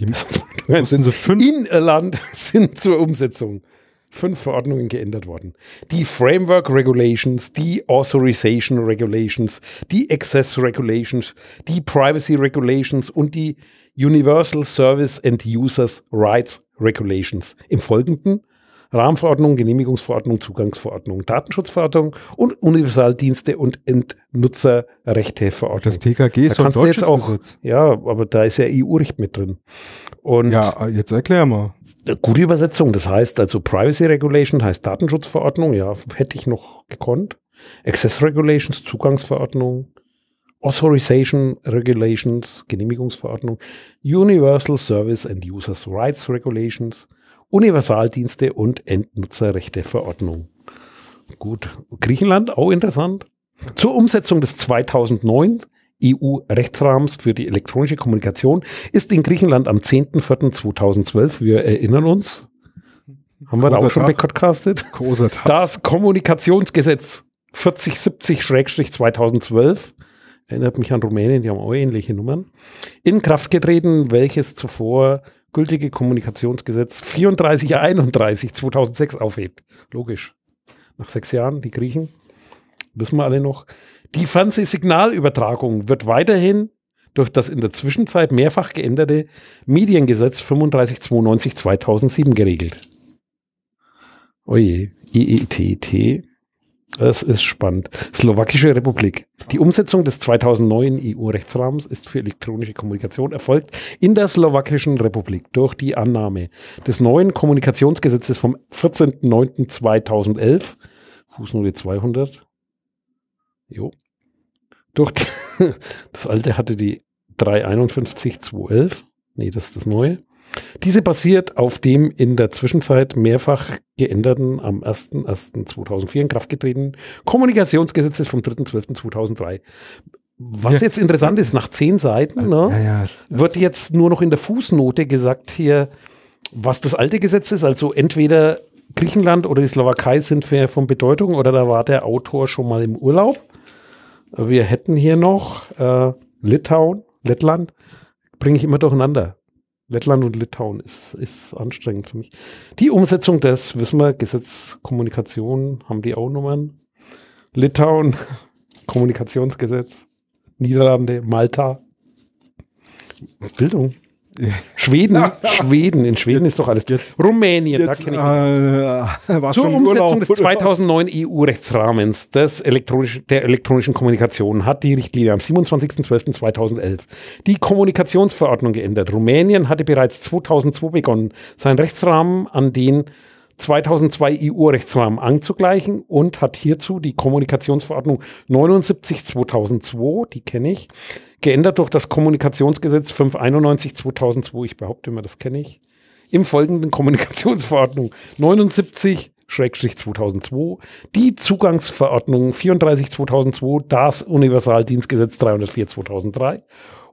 Die, sind so fünf? in Irland (laughs) sind zur Umsetzung fünf Verordnungen geändert worden. Die Framework Regulations, die Authorization Regulations, die Access Regulations, die Privacy Regulations und die Universal Service and Users Rights Regulations. Im Folgenden Rahmenverordnung, Genehmigungsverordnung, Zugangsverordnung, Datenschutzverordnung und Universaldienste und Endnutzerrechteverordnung. Das TKG ist Da doch kannst du jetzt deutsches auch, Gesetz. ja, aber da ist ja EU-Recht mit drin. Und Ja, jetzt erklär mal. gute Übersetzung. Das heißt also Privacy Regulation heißt Datenschutzverordnung. Ja, hätte ich noch gekonnt. Access Regulations, Zugangsverordnung. Authorization Regulations, Genehmigungsverordnung. Universal Service and Users Rights Regulations. Universaldienste und Endnutzerrechteverordnung. Gut. Griechenland, auch interessant. Zur Umsetzung des 2009 EU-Rechtsrahmens für die elektronische Kommunikation ist in Griechenland am 10.04.2012, wir erinnern uns, haben wir da Großer auch schon Tag. podcastet, Großer Tag. das Kommunikationsgesetz 4070-2012, erinnert mich an Rumänien, die haben auch ähnliche Nummern, in Kraft getreten, welches zuvor gültige Kommunikationsgesetz 3431 aufhebt. Logisch. Nach sechs Jahren, die Griechen, wissen wir alle noch. Die Fernsehsignalübertragung wird weiterhin durch das in der Zwischenzeit mehrfach geänderte Mediengesetz 3592 2007 geregelt. Oje, IETT. Das ist spannend. Slowakische Republik. Die Umsetzung des 2009 EU-Rechtsrahmens ist für elektronische Kommunikation erfolgt in der Slowakischen Republik durch die Annahme des neuen Kommunikationsgesetzes vom 14.09.2011, Fußnote 200. Jo. Durch die, (laughs) das alte hatte die 351.211. Nee, das ist das neue. Diese basiert auf dem in der Zwischenzeit mehrfach geänderten, am 01.01.2004 in Kraft getretenen Kommunikationsgesetzes vom 3.12.2003. Was ja. jetzt interessant ist, nach zehn Seiten ne, ja, ja. wird jetzt nur noch in der Fußnote gesagt hier, was das alte Gesetz ist. Also entweder Griechenland oder die Slowakei sind von Bedeutung oder da war der Autor schon mal im Urlaub. Wir hätten hier noch äh, Litauen, Lettland, bringe ich immer durcheinander. Lettland und Litauen ist, ist anstrengend für mich. Die Umsetzung des, wissen wir, Gesetz Kommunikation, haben die auch Nummern? Litauen, (laughs) Kommunikationsgesetz, Niederlande, Malta. Bildung. Schweden, (laughs) Schweden, in Schweden ist doch alles. Jetzt, Rumänien, jetzt, da kenne ich. Äh, Zur Umsetzung Urlaub, des 2009 EU-Rechtsrahmens des der elektronischen Kommunikation hat die Richtlinie am 27.12.2011 die Kommunikationsverordnung geändert. Rumänien hatte bereits 2002 begonnen, seinen Rechtsrahmen an den 2002 EU-Rechtsrahmen anzugleichen und hat hierzu die Kommunikationsverordnung 79 2002, die kenne ich, geändert durch das Kommunikationsgesetz 591 2002, ich behaupte immer, das kenne ich, im folgenden Kommunikationsverordnung 79 2002, die Zugangsverordnung 34 2002, das Universaldienstgesetz 304 2003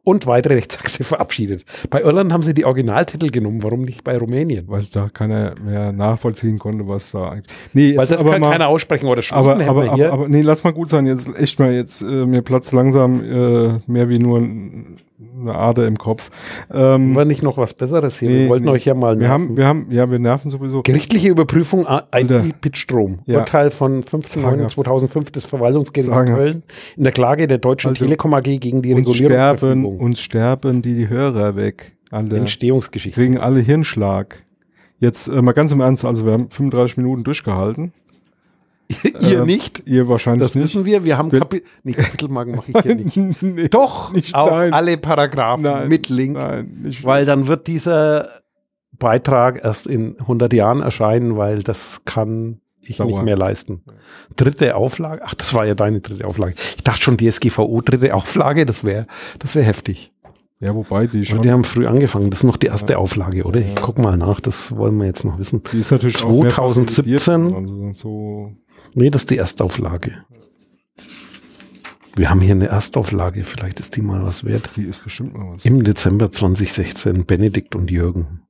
und weitere Rechtsakte verabschiedet. Bei Irland haben sie die Originaltitel genommen, warum nicht bei Rumänien? Weil da keiner mehr nachvollziehen konnte, was da eigentlich. Nee, Weil das kann mal, keiner aussprechen oder Schweden aber, aber, aber, aber, nee, lass mal gut sein, jetzt echt mal jetzt äh, mir Platz langsam äh, mehr wie nur ein eine Ader im Kopf. Ähm, War nicht noch was Besseres hier? Nee, wir wollten nee. euch ja mal nerven. Wir haben, wir haben, ja, wir nerven sowieso. Gerichtliche Überprüfung IP-Bitstrom. Ja. Urteil von 15.09.2005 des Verwaltungsgerichts Köln in der Klage der Deutschen also, Telekom AG gegen die Regulierungsverfügung. Sterben, uns sterben die Hörer weg. Alle Entstehungsgeschichte. Kriegen alle Hirnschlag. Jetzt äh, mal ganz im Ernst, also wir haben 35 Minuten durchgehalten. (laughs) ihr äh, nicht? Ihr wahrscheinlich das nicht. Das wissen wir. Wir haben Kapi nee, Kapitelmarken mache ich (laughs) hier nicht. nee, Doch, nicht, auf nein. alle Paragraphen nein, mit Link. Nein, weil dann wird dieser Beitrag erst in 100 Jahren erscheinen, weil das kann ich Dauer. nicht mehr leisten. Dritte Auflage. Ach, das war ja deine dritte Auflage. Ich dachte schon DSGVO dritte Auflage. Das wäre, das wäre heftig. Ja, wobei die schon. Die haben früh angefangen. Das ist noch die erste ja. Auflage, oder? Ich guck mal nach. Das wollen wir jetzt noch wissen. Die ist natürlich 2017. Also so Nee, das ist die Erstauflage. Wir haben hier eine Erstauflage, vielleicht ist die mal was wert. Die ist bestimmt mal was. Im Dezember 2016, Benedikt und Jürgen.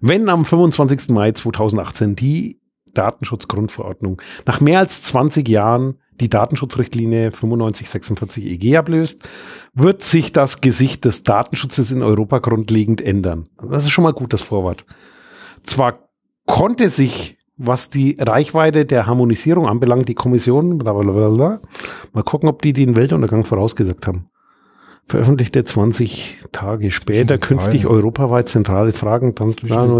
Wenn am 25. Mai 2018 die Datenschutzgrundverordnung nach mehr als 20 Jahren die Datenschutzrichtlinie 9546 EG ablöst, wird sich das Gesicht des Datenschutzes in Europa grundlegend ändern. Das ist schon mal gut, das Vorwort. Zwar konnte sich was die Reichweite der Harmonisierung anbelangt, die Kommission, blablabla. Mal gucken, ob die den Weltuntergang vorausgesagt haben. Veröffentlichte 20 Tage später künftig europaweit zentrale Fragen. Dann Zeilen,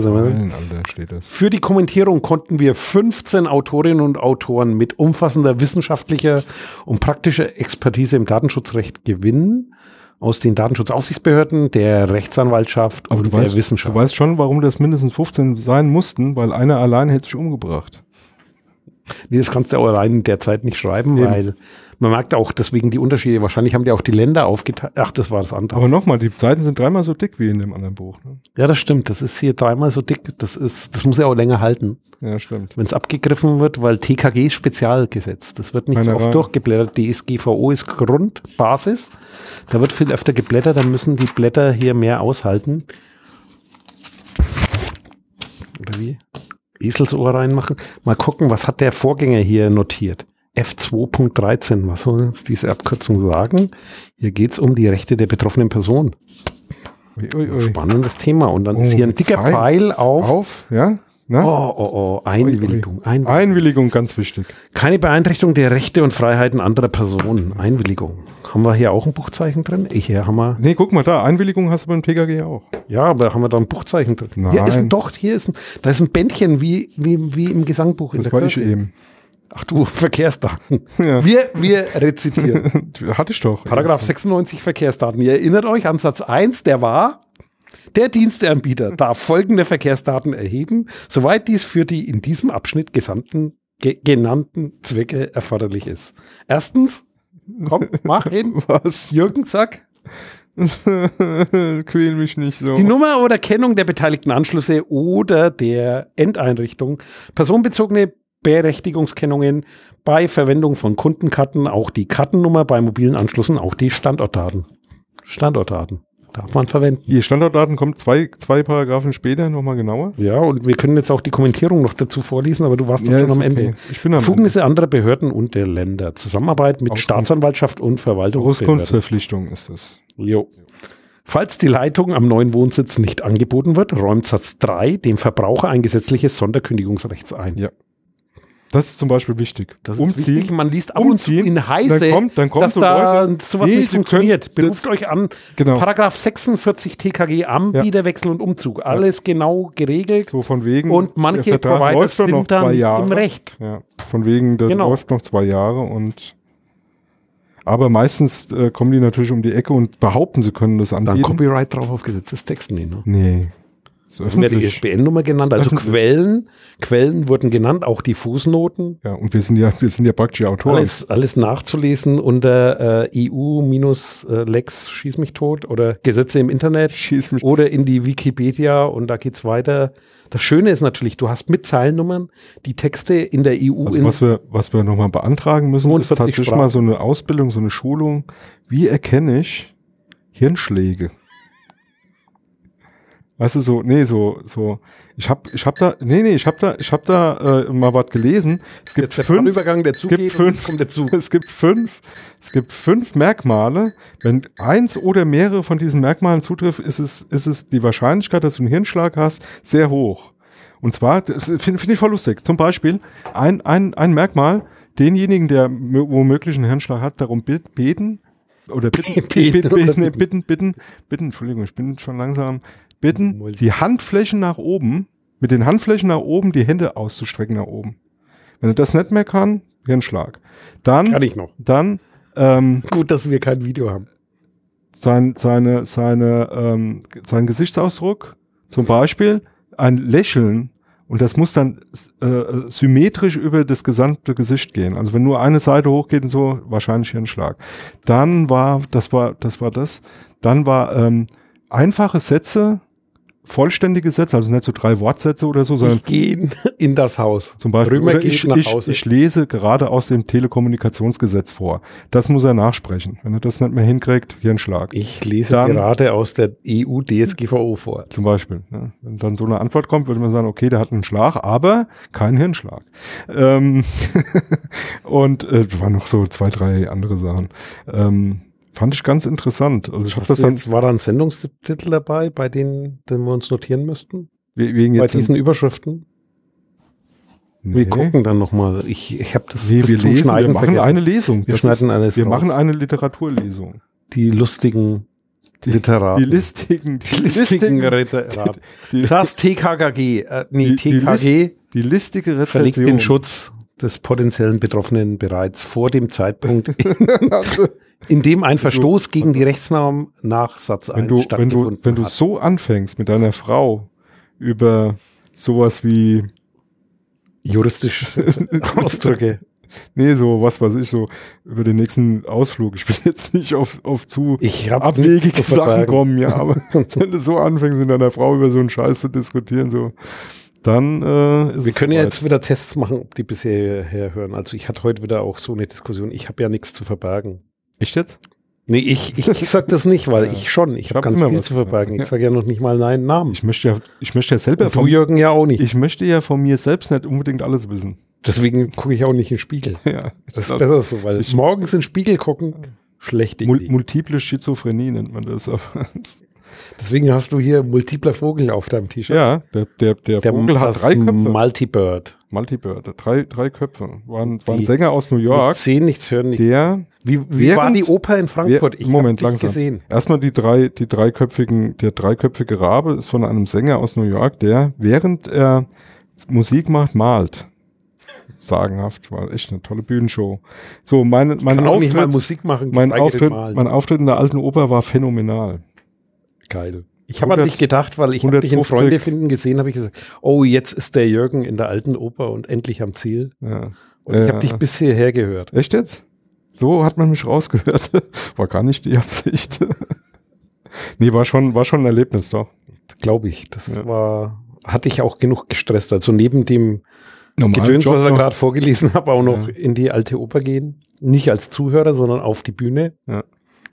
Für die Kommentierung konnten wir 15 Autorinnen und Autoren mit umfassender wissenschaftlicher und praktischer Expertise im Datenschutzrecht gewinnen aus den Datenschutzaufsichtsbehörden, der Rechtsanwaltschaft Aber und der weißt, Wissenschaft. Du weißt schon, warum das mindestens 15 sein mussten, weil einer allein hätte sich umgebracht. Nee, das kannst du auch allein in der Zeit nicht schreiben, Eben. weil man merkt auch deswegen die Unterschiede. Wahrscheinlich haben die auch die Länder aufgeteilt. Ach, das war das andere. Aber nochmal, die Seiten sind dreimal so dick wie in dem anderen Buch. Ne? Ja, das stimmt. Das ist hier dreimal so dick. Das ist, das muss ja auch länger halten. Ja, stimmt. Wenn es abgegriffen wird, weil TKG ist Spezialgesetz. Das wird nicht Keine so oft rein. durchgeblättert. DSGVO ist Grundbasis. Da wird viel öfter geblättert. Dann müssen die Blätter hier mehr aushalten. Oder wie? Eselsohr reinmachen. Mal gucken, was hat der Vorgänger hier notiert? F2.13. Was soll uns diese Abkürzung sagen? Hier geht es um die Rechte der betroffenen Person. Ui, ui. Spannendes Thema. Und dann oh, ist hier ein dicker Pfeil, Pfeil auf, auf ja? Na? Oh, oh, oh, Einwilligung. Einwilligung. Einwilligung, ganz wichtig. Keine Beeinträchtigung der Rechte und Freiheiten anderer Personen. Einwilligung. Haben wir hier auch ein Buchzeichen drin? Hier haben wir. Nee, guck mal da, Einwilligung hast du beim PKG auch. Ja, aber haben wir da ein Buchzeichen drin? Nein. Hier ist ein, doch, hier ist ein, da ist ein Bändchen wie, wie, wie im Gesangbuch. Das war ich Kirche. eben. Ach du, (laughs) Verkehrsdaten. Ja. Wir, wir rezitieren. (laughs) Hatte ich doch. Paragraph 96 Verkehrsdaten. Ihr erinnert euch an Satz 1, der war, der Diensteanbieter darf folgende Verkehrsdaten erheben, soweit dies für die in diesem Abschnitt gesandten, ge genannten Zwecke erforderlich ist. Erstens, komm, mach hin, (laughs) Was? Jürgen, sag, Quäl mich nicht so. die Nummer oder Kennung der beteiligten Anschlüsse oder der Endeinrichtung, personenbezogene Berechtigungskennungen bei Verwendung von Kundenkarten, auch die Kartennummer bei mobilen Anschlüssen, auch die Standortdaten. Standortdaten darf man verwenden. Die Standortdaten kommt zwei, zwei Paragraphen später nochmal genauer. Ja, und wir können jetzt auch die Kommentierung noch dazu vorlesen, aber du warst Ja, schon am okay. Ende. Ich bin am Befugnisse anderer Behörden und der Länder. Zusammenarbeit mit Auskunft. Staatsanwaltschaft und Verwaltungsbehörden. Auskunftsverpflichtung ist das. Jo. Falls die Leitung am neuen Wohnsitz nicht angeboten wird, räumt Satz 3 dem Verbraucher ein gesetzliches Sonderkündigungsrecht ein. Ja. Das ist zum Beispiel wichtig. Das ist wichtig. Man liest ab und zu Umziehen. in Heise, Dann kommt- dann kommt dass so da Leute- sowas Nee, nicht funktioniert. Beruft euch an. Genau. Paragraph 46 TKG Anbieterwechsel und Umzug. Alles genau geregelt. So von wegen. Und manche der Vertrag Providers läuft doch noch sind dann im Recht. Ja, von wegen, das Genau. läuft noch zwei Jahre und aber meistens äh, kommen die natürlich um die Ecke und behaupten, sie können das Dann anbieten. Copyright drauf aufgesetzt. Das Texten nicht, ne? nee. Ist Und ja die. ISBN-Nummer genannt, also. Quellen. Quellen wurden genannt, auch die Fußnoten. Ja, und wir sind ja, wir sind ja praktisch Autoren. Alles, alles nachzulesen unter äh, EU-Lex Schieß mich tot oder Gesetze im Internet Schieß mich. oder in die Wikipedia und da geht's weiter. Das Schöne ist natürlich, du hast mit Zeilennummern die Texte in der EU Also in was wir, was wir nochmal beantragen müssen, ist 42 tatsächlich Sprachen. mal so eine Ausbildung, so eine Schulung. Wie erkenne ich Hirnschläge? Weißt du, so, nee, so, so, ich hab, ich hab da, nee, nee, ich hab da, ich hab da äh, mal was gelesen. Es gibt Jetzt fünf, Übergang, der gibt zugeht, und fünf- kommt der Zug. (laughs) es gibt fünf, es gibt fünf Merkmale. Wenn eins oder mehrere von diesen Merkmalen zutrifft, ist es, ist es die Wahrscheinlichkeit, dass du einen Hirnschlag hast, sehr hoch. Und zwar, das finde find ich voll lustig. Zum Beispiel, ein, ein, ein Merkmal, denjenigen, der mö- womöglich einen Hirnschlag hat, darum bet- beten, oder bitten, (laughs) Beten bitten, bitten, bitten, Entschuldigung, ich bin schon langsam, bitten, die Handflächen nach oben, mit den Handflächen nach oben, die Hände auszustrecken nach oben. Wenn er das nicht mehr kann, Hirnschlag. Dann, Kann ich noch. dann ähm, Gut, dass wir kein Video haben. sein, seine, seine, ähm, sein Gesichtsausdruck, zum Beispiel ein Lächeln, und das muss dann äh, symmetrisch über das gesamte Gesicht gehen. Also wenn nur eine Seite hochgeht und so, wahrscheinlich Hirnschlag. Dann war, das war, das war das. Dann war ähm, einfache Sätze, vollständige Sätze, also nicht so drei Wortsätze oder so, sondern Ich gehe in, das Haus. zum Beispiel, Römer oder ich, ich, ich lese gerade aus dem Telekommunikationsgesetz vor. Das muss er nachsprechen. Wenn er das nicht mehr hinkriegt, Hirnschlag. Ich lese Dann- gerade aus der EU-DSGVO vor. Zum Beispiel. Ne? Wenn dann so eine Antwort kommt, würde man sagen, okay, der hat einen Schlag, aber keinen Hirnschlag. Ähm (laughs) und äh, waren noch so zwei, drei andere Sachen. Ähm, fand ich ganz interessant. Also ich habe das dann jetzt, war da ein Sendungstitel dabei, bei denen, den wir uns notieren müssten? we- wegen Bei jetzt diesen Überschriften? nee, Wir gucken dann nochmal. Ich, ich habe das Nee, wir lesen, wir Schneiden machen vergessen. eine Lesung. Wir Das schneiden alles Wir raus. machen eine Literaturlesung. Die lustigen Die- (laughs) Literaten. Die listigen, Die listigen Literaten. die, Das TKKG, äh, nee, Die- die TKG die listige verlegt Rezension. den Schutz des potenziellen Betroffenen bereits vor dem Zeitpunkt, (laughs) in dem ein Verstoß gegen die Rechtsnorm nach Satz 1 wenn du, wenn du, stattgefunden wenn du so anfängst mit deiner Frau über sowas wie, Juristisch (laughs) Ausdrücke. nee, so, was weiß ich, so, über den nächsten Ausflug. Ich will jetzt nicht auf, auf zu Ich habe abwegige Sachen kommen, ja, aber (laughs) wenn du so anfängst, mit deiner Frau über so einen Scheiß zu diskutieren, so, dann äh, ist Wir es können ja jetzt wieder Tests machen, ob die bisher hören. Also ich hatte heute wieder auch so eine Diskussion. Ich habe ja nichts zu verbergen. Echt jetzt? Nee, ich, ich, ich sag das nicht, weil (laughs) Ja. ich schon. Ich, Ich habe hab ganz viel was zu verbergen. verbergen. Ich sage ja noch nicht mal neinen Namen. Ich möchte ja, ich möchte ja selber von, Jürgen, ja auch nicht. ich möchte ja von mir selbst nicht unbedingt alles wissen. Deswegen gucke ich auch nicht in den Spiegel. (laughs) Ja, Das ist besser so, weil Ich- morgens in den Spiegel gucken, schlechte Mul multiple Schizophrenie nennt man das. Deswegen hast du hier multipler Vogel auf deinem T-Shirt. Ja, der, der, der, Der Vogel hat drei Köpfe. Multibird. Multibird, drei, drei Köpfe. War ein, war ein Sänger aus New York, sehen, nichts hören, nichts. der Wie, wie war während- die Oper in Frankfurt? Wer- Moment, langsam. gesehen. Erstmal die drei, die dreiköpfigen, der dreiköpfige Rabe ist von einem Sänger aus New York, der während er Musik macht, malt. Sagenhaft, war echt eine tolle Bühnenshow. So, mein nicht mal Auftritt, Musik machen. mein Auftritt, mein Auftritt in der alten Oper war phänomenal. Geil. Ich habe an 100 dich gedacht, weil ich habe dich in 150. Freunde finden gesehen, habe ich gesagt, oh, jetzt ist der Jürgen in der alten Oper und endlich am Ziel. Ja. Und ich Ja. habe dich bis hierher gehört. Echt jetzt? So hat man mich rausgehört. (laughs) War gar nicht die Absicht. (laughs) nee, war schon, war schon ein Erlebnis, doch. Glaube ich. Das Ja. war, hatte ich auch genug gestresst. Also neben dem Normalen Gedöns, Job was ich gerade vorgelesen habe, auch noch in die alte Oper gehen. Nicht als Zuhörer, sondern auf die Bühne. Ja.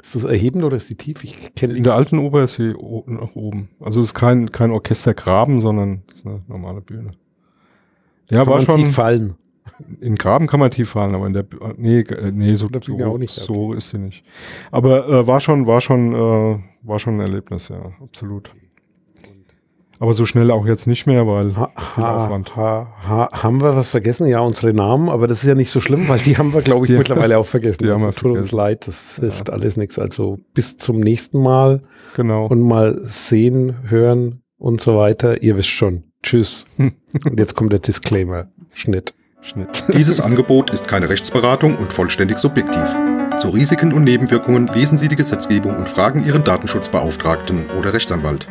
Ist das erhebend oder ist die tief? Ich kenne In der alten Oper ist sie nach oben. Also es ist kein, kein Orchestergraben, sondern es ist eine normale Bühne. Ja, Kann war man schon. tief fallen. In Graben kann man tief fallen, aber in der nee, äh, nee, so, so, nicht, so ist sie nicht. Aber äh, war schon, war schon, äh, war schon ein Erlebnis, ja, absolut. Aber so schnell auch jetzt nicht mehr, weil Ha, ha, Aufwand. ha, ha, haben wir was vergessen? Ja, unsere Namen, aber das ist ja nicht so schlimm, weil die haben wir, glaube ich, mittlerweile (laughs) auch vergessen. die haben also, tut uns vergessen. leid, das Ja. hilft alles nichts. Also bis zum nächsten Mal Genau. und mal sehen, hören und so weiter. Ihr wisst schon. Tschüss. (laughs) und jetzt kommt der Disclaimer. Schnitt. Schnitt. (laughs) Dieses Angebot ist keine Rechtsberatung und vollständig subjektiv. Zu Risiken und Nebenwirkungen lesen Sie die Gesetzgebung und fragen Ihren Datenschutzbeauftragten oder Rechtsanwalt.